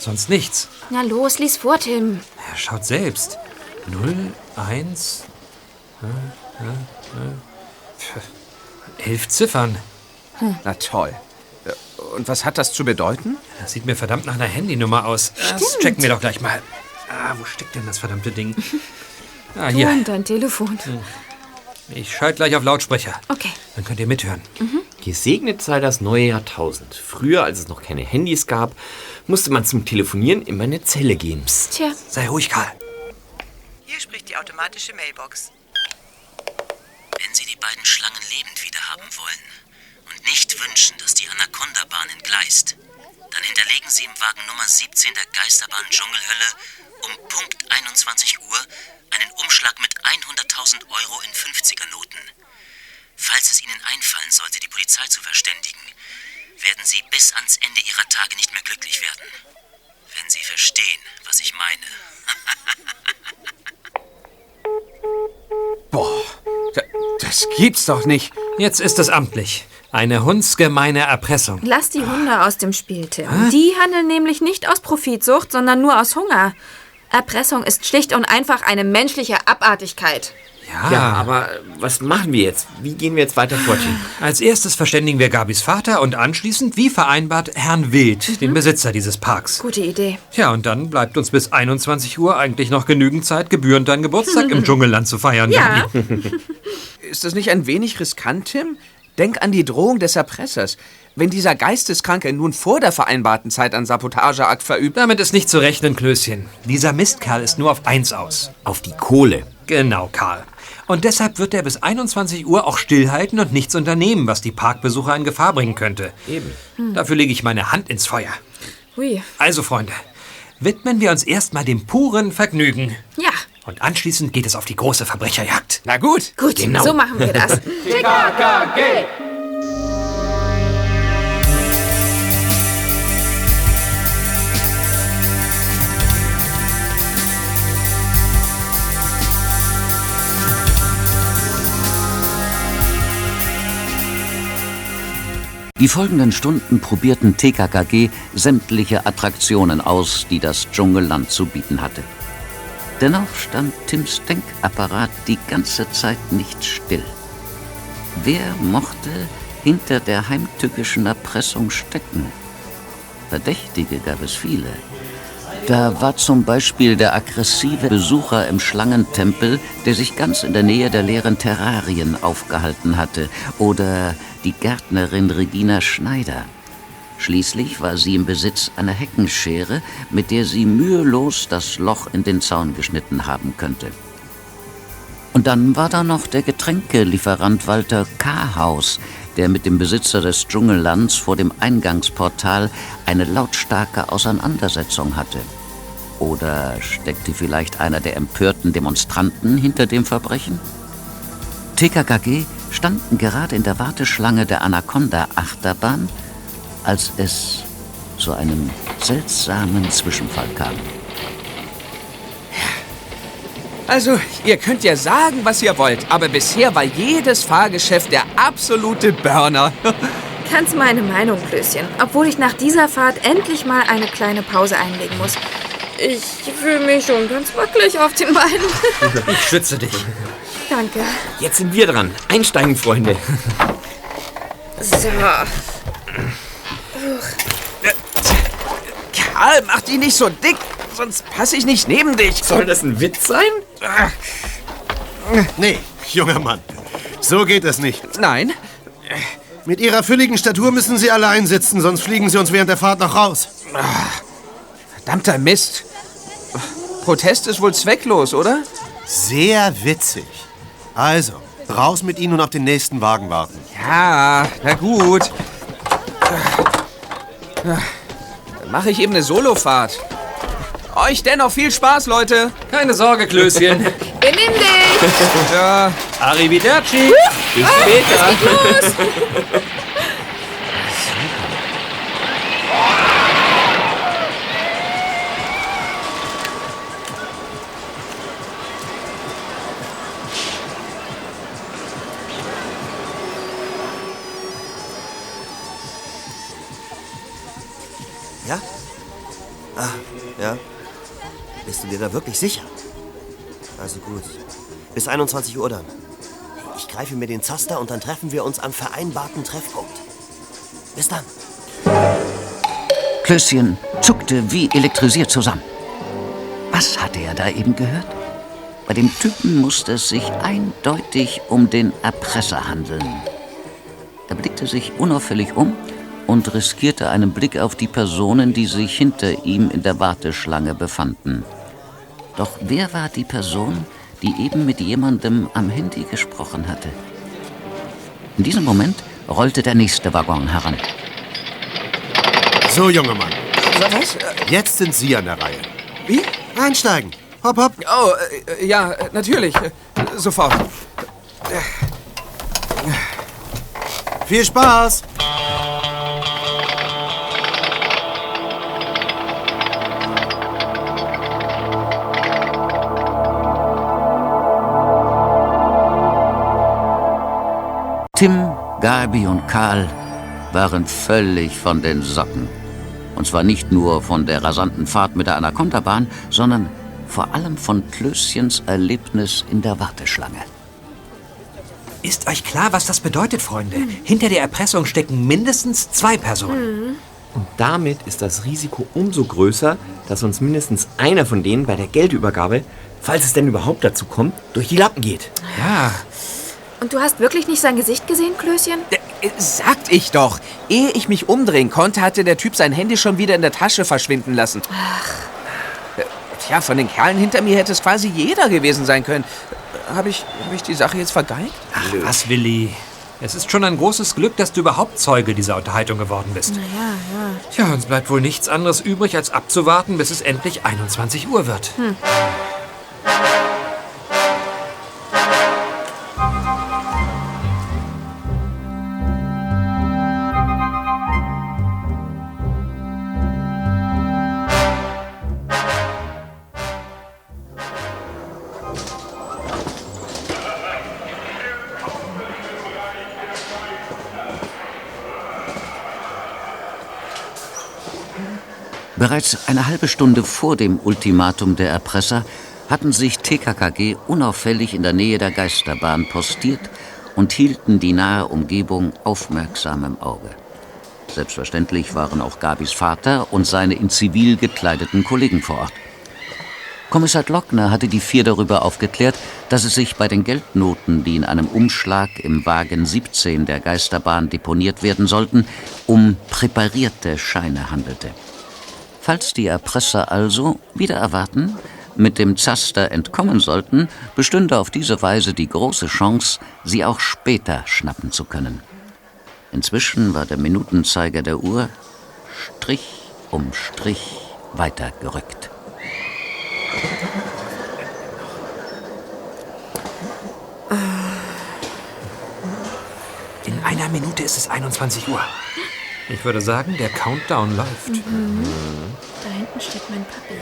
Sonst nichts. Na los, lies vor, Tim. Er schaut selbst. 0, 1. Äh, Elf Ziffern. Na toll. Und was hat das zu bedeuten? Das sieht mir verdammt nach einer Handynummer aus. Das Stimmt. checken wir doch gleich mal. Ah, wo steckt denn das verdammte Ding? Ah, Du hier. und dein Telefon. Ich schalte gleich auf Lautsprecher. Okay. Dann könnt ihr mithören. Gesegnet sei das neue Jahrtausend. Früher, als es noch keine Handys gab, musste man zum Telefonieren in meine Zelle gehen. Psst. Tja. Sei ruhig, Karl. Hier spricht die automatische Mailbox. Wenn Sie die beiden Schlangen lebend wiederhaben wollen und nicht wünschen, dass die Anaconda-Bahn entgleist, dann hinterlegen Sie im Wagen Nummer 17 der Geisterbahn Dschungelhölle um Punkt 21 Uhr einen Umschlag mit 100.000 Euro in 50er-Noten. Falls es Ihnen einfallen sollte, die Polizei zu verständigen, werden Sie bis ans Ende Ihrer Tage nicht mehr glücklich werden. Wenn Sie verstehen, was ich meine. Boah, da, das gibt's doch nicht. Jetzt ist es amtlich. Eine hundsgemeine Erpressung. Lass die Hunde aus dem Spiel, Tim. Die handeln nämlich nicht aus Profitsucht, sondern nur aus Hunger. Erpressung ist schlicht und einfach eine menschliche Abartigkeit. Ja. aber was machen wir jetzt? Wie gehen wir jetzt weiter vor, Tim? Als erstes verständigen wir Gabis Vater und anschließend, wie vereinbart, Herrn Wild, den Besitzer dieses Parks. Gute Idee. Ja, und dann bleibt uns bis 21 Uhr eigentlich noch genügend Zeit, gebührend deinen Geburtstag im Dschungelland zu feiern. Ja. Gabi. Ist das nicht ein wenig riskant, Tim? Denk an die Drohung des Erpressers. Wenn dieser Geisteskranke nun vor der vereinbarten Zeit einen Sabotageakt verübt. Damit ist nicht zu rechnen, Klößchen. Dieser Mistkerl ist nur auf eins aus. Auf die Kohle. Genau, Karl. Und deshalb wird er bis 21 Uhr auch stillhalten und nichts unternehmen, was die Parkbesucher in Gefahr bringen könnte. Eben. Dafür lege ich meine Hand ins Feuer. Hui. Also, Freunde, widmen wir uns erstmal dem puren Vergnügen. Ja. Und anschließend geht es auf die große Verbrecherjagd. Na gut. Gut, Genau. so machen wir das. TKKG. Die folgenden Stunden probierten TKKG sämtliche Attraktionen aus, die das Dschungelland zu bieten hatte. Dennoch stand Tims Denkapparat die ganze Zeit nicht still. Wer mochte hinter der heimtückischen Erpressung stecken? Verdächtige gab es viele. Da war zum Beispiel der aggressive Besucher im Schlangentempel, der sich ganz in der Nähe der leeren Terrarien aufgehalten hatte, oder die Gärtnerin Regina Schneider. Schließlich war sie im Besitz einer Heckenschere, mit der sie mühelos das Loch in den Zaun geschnitten haben könnte. Und dann war da noch der Getränkelieferant Walter K. der mit dem Besitzer des Dschungellands vor dem Eingangsportal eine lautstarke Auseinandersetzung hatte. Oder steckte vielleicht einer der empörten Demonstranten hinter dem Verbrechen? TKKG standen gerade in der Warteschlange der Anaconda-Achterbahn, als es zu einem seltsamen Zwischenfall kam. Also, ihr könnt ja sagen, was ihr wollt, aber bisher war jedes Fahrgeschäft der absolute Burner. Ganz meine Meinung, Klößchen. Obwohl ich nach dieser Fahrt endlich mal eine kleine Pause einlegen muss. Ich fühle mich schon ganz wackelig auf den Beinen. Ich schütze dich. Danke. Jetzt sind wir dran. Einsteigen, Freunde. So. Karl, mach die nicht so dick, sonst passe ich nicht neben dich. Soll das ein Witz sein? Nee, junger Mann. So geht es nicht. Nein. Mit Ihrer fülligen Statur müssen Sie allein sitzen, sonst fliegen Sie uns während der Fahrt noch raus. Verdammter Mist. Protest ist wohl zwecklos, oder? Sehr witzig. Also, raus mit Ihnen und auf den nächsten Wagen warten. Ja, na gut. Dann mache ich eben eine Solofahrt. Euch dennoch viel Spaß, Leute. Keine Sorge, Klößchen. Benimm dich! Ja. Arrivederci. Bis Ah, später. Wirklich sicher? Also gut. Bis 21 Uhr dann. Ich greife mir den Zaster und dann treffen wir uns am vereinbarten Treffpunkt. Bis dann. Klößchen zuckte wie elektrisiert zusammen. Was hatte er da eben gehört? Bei dem Typen musste es sich eindeutig um den Erpresser handeln. Er blickte sich unauffällig um und riskierte einen Blick auf die Personen, die sich hinter ihm in der Warteschlange befanden. Doch wer war die Person, die eben mit jemandem am Handy gesprochen hatte? In diesem Moment rollte der nächste Waggon heran. So, junger Mann. Was? Jetzt sind Sie an der Reihe. Wie? Einsteigen. Hopp, hopp. Oh, äh, ja, äh, natürlich. Äh, Sofort. Viel Spaß. Tim, Gabi und Karl waren völlig von den Socken. Und zwar nicht nur von der rasanten Fahrt mit der Anaconda-Bahn, sondern vor allem von Klößchens Erlebnis in der Warteschlange. Ist euch klar, was das bedeutet, Freunde? Hinter der Erpressung stecken mindestens zwei Personen. Und damit ist das Risiko umso größer, dass uns mindestens einer von denen bei der Geldübergabe, falls es denn überhaupt dazu kommt, durch die Lappen geht. Ja. Und du hast wirklich nicht sein Gesicht gesehen, Klößchen? Äh, Sagt ich doch. Ehe ich mich umdrehen konnte, hatte der Typ sein Handy schon wieder in der Tasche verschwinden lassen. Ach. Tja, von den Kerlen hinter mir hätte es quasi jeder gewesen sein können. Habe ich, hab ich die Sache jetzt vergeigt? Ach, was, Willi? Es ist schon ein großes Glück, dass du überhaupt Zeuge dieser Unterhaltung geworden bist. Naja, ja. Tja, uns bleibt wohl nichts anderes übrig, als abzuwarten, bis es endlich 21 Uhr wird. Hm. Bereits eine halbe Stunde vor dem Ultimatum der Erpresser hatten sich TKKG unauffällig in der Nähe der Geisterbahn postiert und hielten die nahe Umgebung aufmerksam im Auge. Selbstverständlich waren auch Gabis Vater und seine in Zivil gekleideten Kollegen vor Ort. Kommissar Glockner hatte die vier darüber aufgeklärt, dass es sich bei den Geldnoten, die in einem Umschlag im Wagen 17 der Geisterbahn deponiert werden sollten, um präparierte Scheine handelte. Falls die Erpresser also, wieder erwarten, mit dem Zaster entkommen sollten, bestünde auf diese Weise die große Chance, sie auch später schnappen zu können. Inzwischen war der Minutenzeiger der Uhr Strich um Strich weitergerückt. In einer Minute ist es 21 Uhr. Ich würde sagen, der Countdown läuft. Mhm. Da hinten steht mein Papi.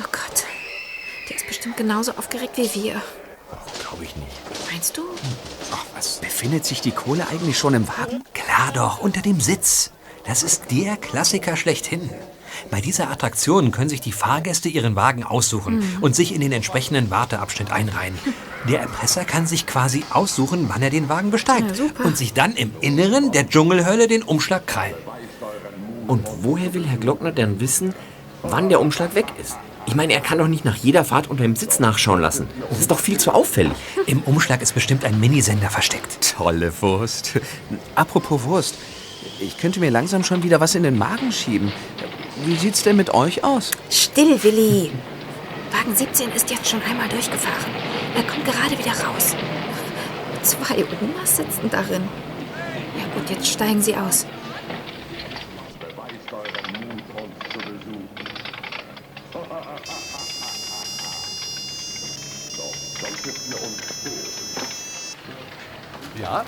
Oh Gott. Der ist bestimmt genauso aufgeregt wie wir. Glaube ich nicht. Meinst du? Ach, Befindet sich die Kohle eigentlich schon im Wagen? Klar doch, unter dem Sitz. Das ist der Klassiker schlechthin. Bei dieser Attraktion können sich die Fahrgäste ihren Wagen aussuchen Mhm. und sich in den entsprechenden Warteabschnitt einreihen. Der Erpresser kann sich quasi aussuchen, wann er den Wagen besteigt und sich dann im Inneren der Dschungelhölle den Umschlag krallen. Und woher will Herr Glockner denn wissen, wann der Umschlag weg ist? Ich meine, er kann doch nicht nach jeder Fahrt unter dem Sitz nachschauen lassen. Das ist doch viel zu auffällig. Im Umschlag ist bestimmt ein Minisender versteckt. Tolle Wurst. Apropos Wurst. Ich könnte mir langsam schon wieder was in den Magen schieben. Wie sieht's denn mit euch aus? Still, Willi. Wagen 17 ist jetzt schon einmal durchgefahren. Er kommt gerade wieder raus. Zwei Omas sitzen darin. Ja gut, jetzt steigen sie aus. Ja?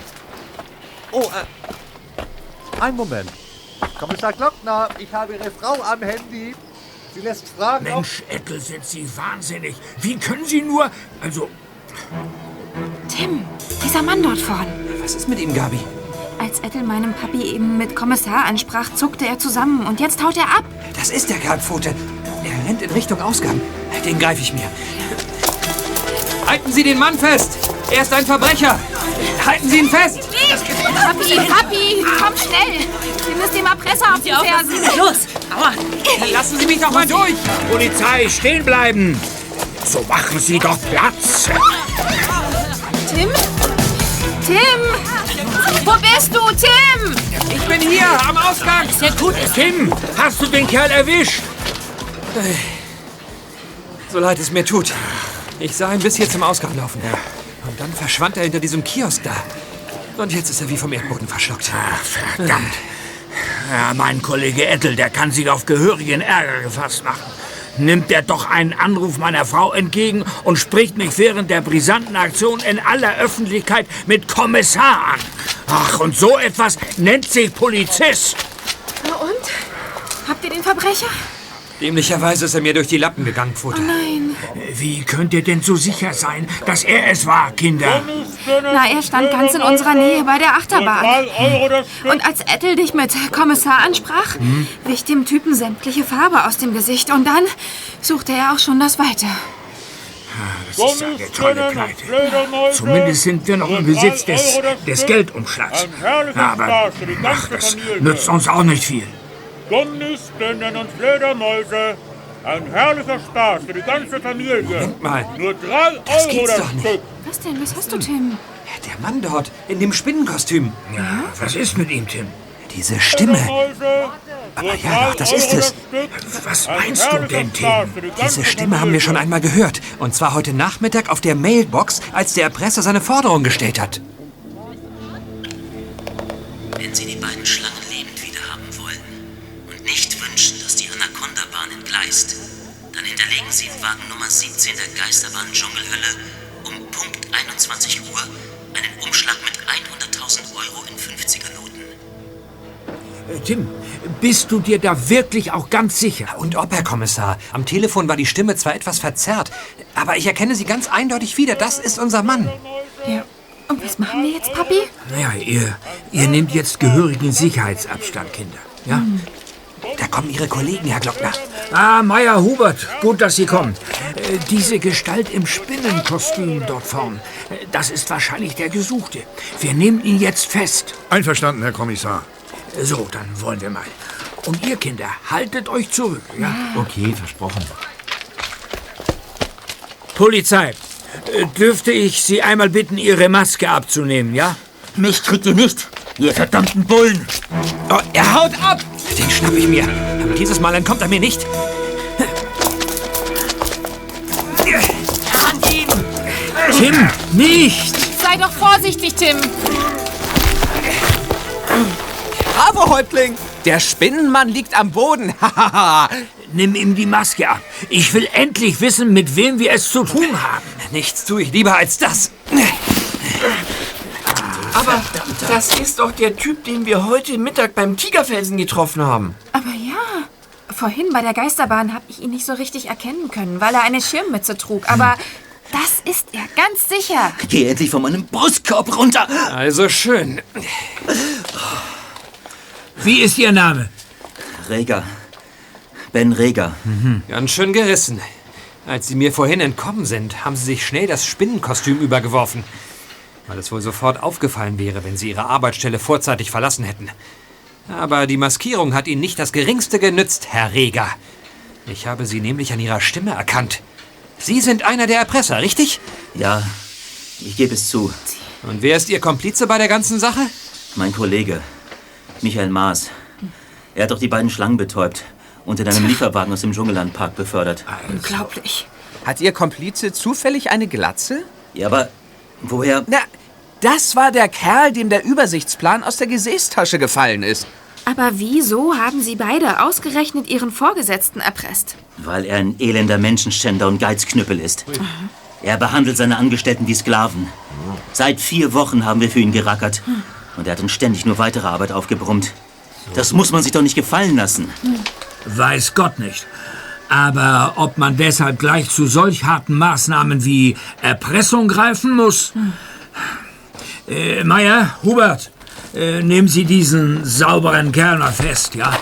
Oh, äh, einen Moment. Kommissar Glockner, ich habe Ihre Frau am Handy. Sie lässt fragen. Mensch, Ettel, sind Sie wahnsinnig. Wie können Sie nur... Also, Tim, dieser Mann dort vorn. Was ist mit ihm, Gabi? Als Ettel meinem Papi eben mit Kommissar ansprach, zuckte er zusammen und jetzt haut er ab. Das ist der Kalbpfote. Er rennt in Richtung Ausgang. Den greife ich mir. Halten Sie den Mann fest! Er ist ein Verbrecher! Halten Sie ihn fest! Papi, Papi, komm schnell! Müssen dem Erpresser auf die Fersen. Los! Aua! Lassen Sie mich doch mal durch! Polizei, stehen bleiben! So machen Sie doch Platz! Tim? Tim! Wo bist du, Tim? Ich bin hier, am Ausgang! Sehr gut. Tim, hast du den Kerl erwischt? So leid es mir tut. Ich sah ihn bis hier zum Ausgang laufen. Und dann verschwand er hinter diesem Kiosk da. Und jetzt ist er wie vom Erdboden verschluckt. Verdammt. Ja, mein Kollege Ettel, der kann sich auf gehörigen Ärger gefasst machen. Nimmt er doch einen Anruf meiner Frau entgegen und spricht mich während der brisanten Aktion in aller Öffentlichkeit mit Kommissar an. Ach, und so etwas nennt sich Polizist. Und? Habt ihr den Verbrecher? Dämlicherweise ist er mir durch die Lappen gegangen, Pfote. Nein. Wie könnt ihr denn so sicher sein, dass er es war, Kinder? Na, er stand ganz in unserer Nähe bei der Achterbahn. Und als Ettel dich mit Kommissar ansprach, wich dem Typen sämtliche Farbe aus dem Gesicht. Und dann suchte er auch schon das Weite. Das ist eine tolle Pleite. Zumindest sind wir noch im Besitz des, des Geldumschlags. Aber ach, das nützt uns auch nicht viel. Gummispinnen und Fledermäuse. Ein herrlicher Spaß für die ganze Familie. Moment mal. Nur drei Das Euro das doch nicht. Stück. Was denn? Was hast du, Tim? Der Mann dort, in dem Spinnenkostüm. Ja, was ist mit ihm, Tim? Diese Stimme. Aber ja, doch, das ist es. Was meinst du denn, Tim? Diese Stimme haben wir schon einmal gehört. Und zwar heute Nachmittag auf der Mailbox, als der Erpresser seine Forderung gestellt hat. Wenn Sie die beiden Schlangen lebend wünschen, dass die Anaconda-Bahn entgleist, dann hinterlegen Sie im Wagen Nummer 17 der Geisterbahn Dschungelhölle um Punkt 21 Uhr einen Umschlag mit 100.000 Euro in 50er Noten. Äh, Tim, bist du dir da wirklich auch ganz sicher? Und ob, Herr Kommissar. Am Telefon war die Stimme zwar etwas verzerrt, aber ich erkenne sie ganz eindeutig wieder. Das ist unser Mann. Ja. Und was machen wir jetzt, Papi? Naja, ihr, ihr nehmt jetzt gehörigen Sicherheitsabstand, Kinder. Ja? Da kommen Ihre Kollegen, Herr Glockner. Ah, Meier Hubert, gut, dass Sie kommen. Äh, diese Gestalt im Spinnenkostüm dort vorn, äh, das ist wahrscheinlich der Gesuchte. Wir nehmen ihn jetzt fest. Einverstanden, Herr Kommissar. So, dann wollen wir mal. Und ihr Kinder, haltet euch zurück, ja? Okay, versprochen. Polizei, äh, dürfte ich Sie einmal bitten, Ihre Maske abzunehmen, ja? Mich kriegt ihr nicht, ihr verdammten Bullen. Oh, er haut ab! Den schnapp ich mir. Aber dieses Mal entkommt er mir nicht. An ihn! Tim, nicht! Sei doch vorsichtig, Tim. Bravo, Häuptling! Der Spinnenmann liegt am Boden. Nimm ihm die Maske ab. Ich will endlich wissen, mit wem wir es zu tun haben. Nichts tue ich lieber als das. Aber das ist doch der Typ, den wir heute Mittag beim Tigerfelsen getroffen haben. Aber ja, vorhin bei der Geisterbahn habe ich ihn nicht so richtig erkennen können, weil er eine Schirmmütze trug. Aber Das ist er, ganz sicher. Geh endlich von meinem Brustkorb runter. Also schön. Wie ist Ihr Name? Reger. Ben Reger. Ganz schön gerissen. Als Sie mir vorhin entkommen sind, haben Sie sich schnell das Spinnenkostüm übergeworfen. Weil es wohl sofort aufgefallen wäre, wenn Sie Ihre Arbeitsstelle vorzeitig verlassen hätten. Aber die Maskierung hat Ihnen nicht das geringste genützt, Herr Reger. Ich habe Sie nämlich an Ihrer Stimme erkannt. Sie sind einer der Erpresser, richtig? Ja, ich gebe es zu. Und wer ist Ihr Komplize bei der ganzen Sache? Mein Kollege, Michael Maas. Er hat doch die beiden Schlangen betäubt und in einem Lieferwagen aus dem Dschungellandpark befördert. Unglaublich. Hat Ihr Komplize zufällig eine Glatze? Ja, aber woher? Na, das war der Kerl, dem der Übersichtsplan aus der Gesäßtasche gefallen ist. Aber wieso haben Sie beide ausgerechnet Ihren Vorgesetzten erpresst? Weil er ein elender Menschenschänder und Geizknüppel ist. Er behandelt seine Angestellten wie Sklaven. Seit vier Wochen haben wir für ihn gerackert. Und er hat uns ständig nur weitere Arbeit aufgebrummt. Das muss man sich doch nicht gefallen lassen. Weiß Gott nicht. Aber ob man deshalb gleich zu solch harten Maßnahmen wie Erpressung greifen muss? Äh, Meier, Hubert, äh, nehmen Sie diesen sauberen Kerl mal fest, ja?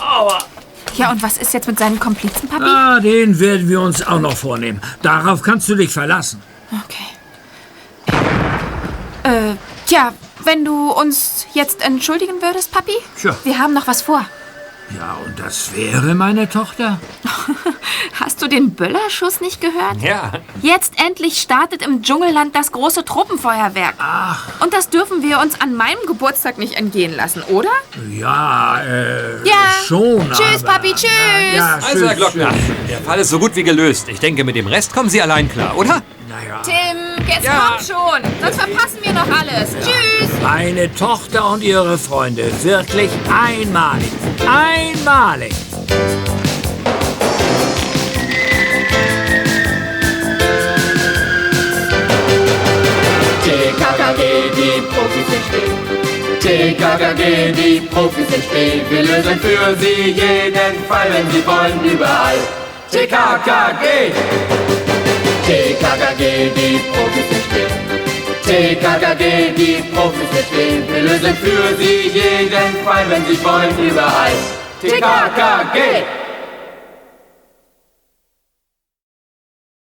Aua. Ja, und was ist jetzt mit seinem Komplizen, Papi? Ah, den werden wir uns auch noch vornehmen. Darauf kannst du dich verlassen. Äh, tja, wenn du uns jetzt entschuldigen würdest, Papi? Tja. Wir haben noch was vor. Ja, und das wäre meine Tochter? Hast du den Böllerschuss nicht gehört? Ja. Jetzt endlich startet im Dschungelland das große Truppenfeuerwerk. Ach. Und das dürfen wir uns an meinem Geburtstag nicht entgehen lassen, oder? Ja, äh, Ja. schon. Tschüss, aber, Papi, tschüss. Ja, Also, tschüss, Herr Glockner, der Fall ist so gut wie gelöst. Ich denke, mit dem Rest kommen Sie allein klar, oder? Tim, jetzt komm schon. Sonst verpassen wir noch alles. Tschüss. Meine Tochter und ihre Freunde. Wirklich einmalig. Einmalig. TKKG, die Profis sind still. TKKG, die Profis sind still. Wir lösen für sie jeden Fall, wenn sie wollen, überall. TKKG. TKKG, die Profis still. TKKG, die Profis still. Wir lösen für sie jeden Fall, wenn sie wollen, überall. TKKG.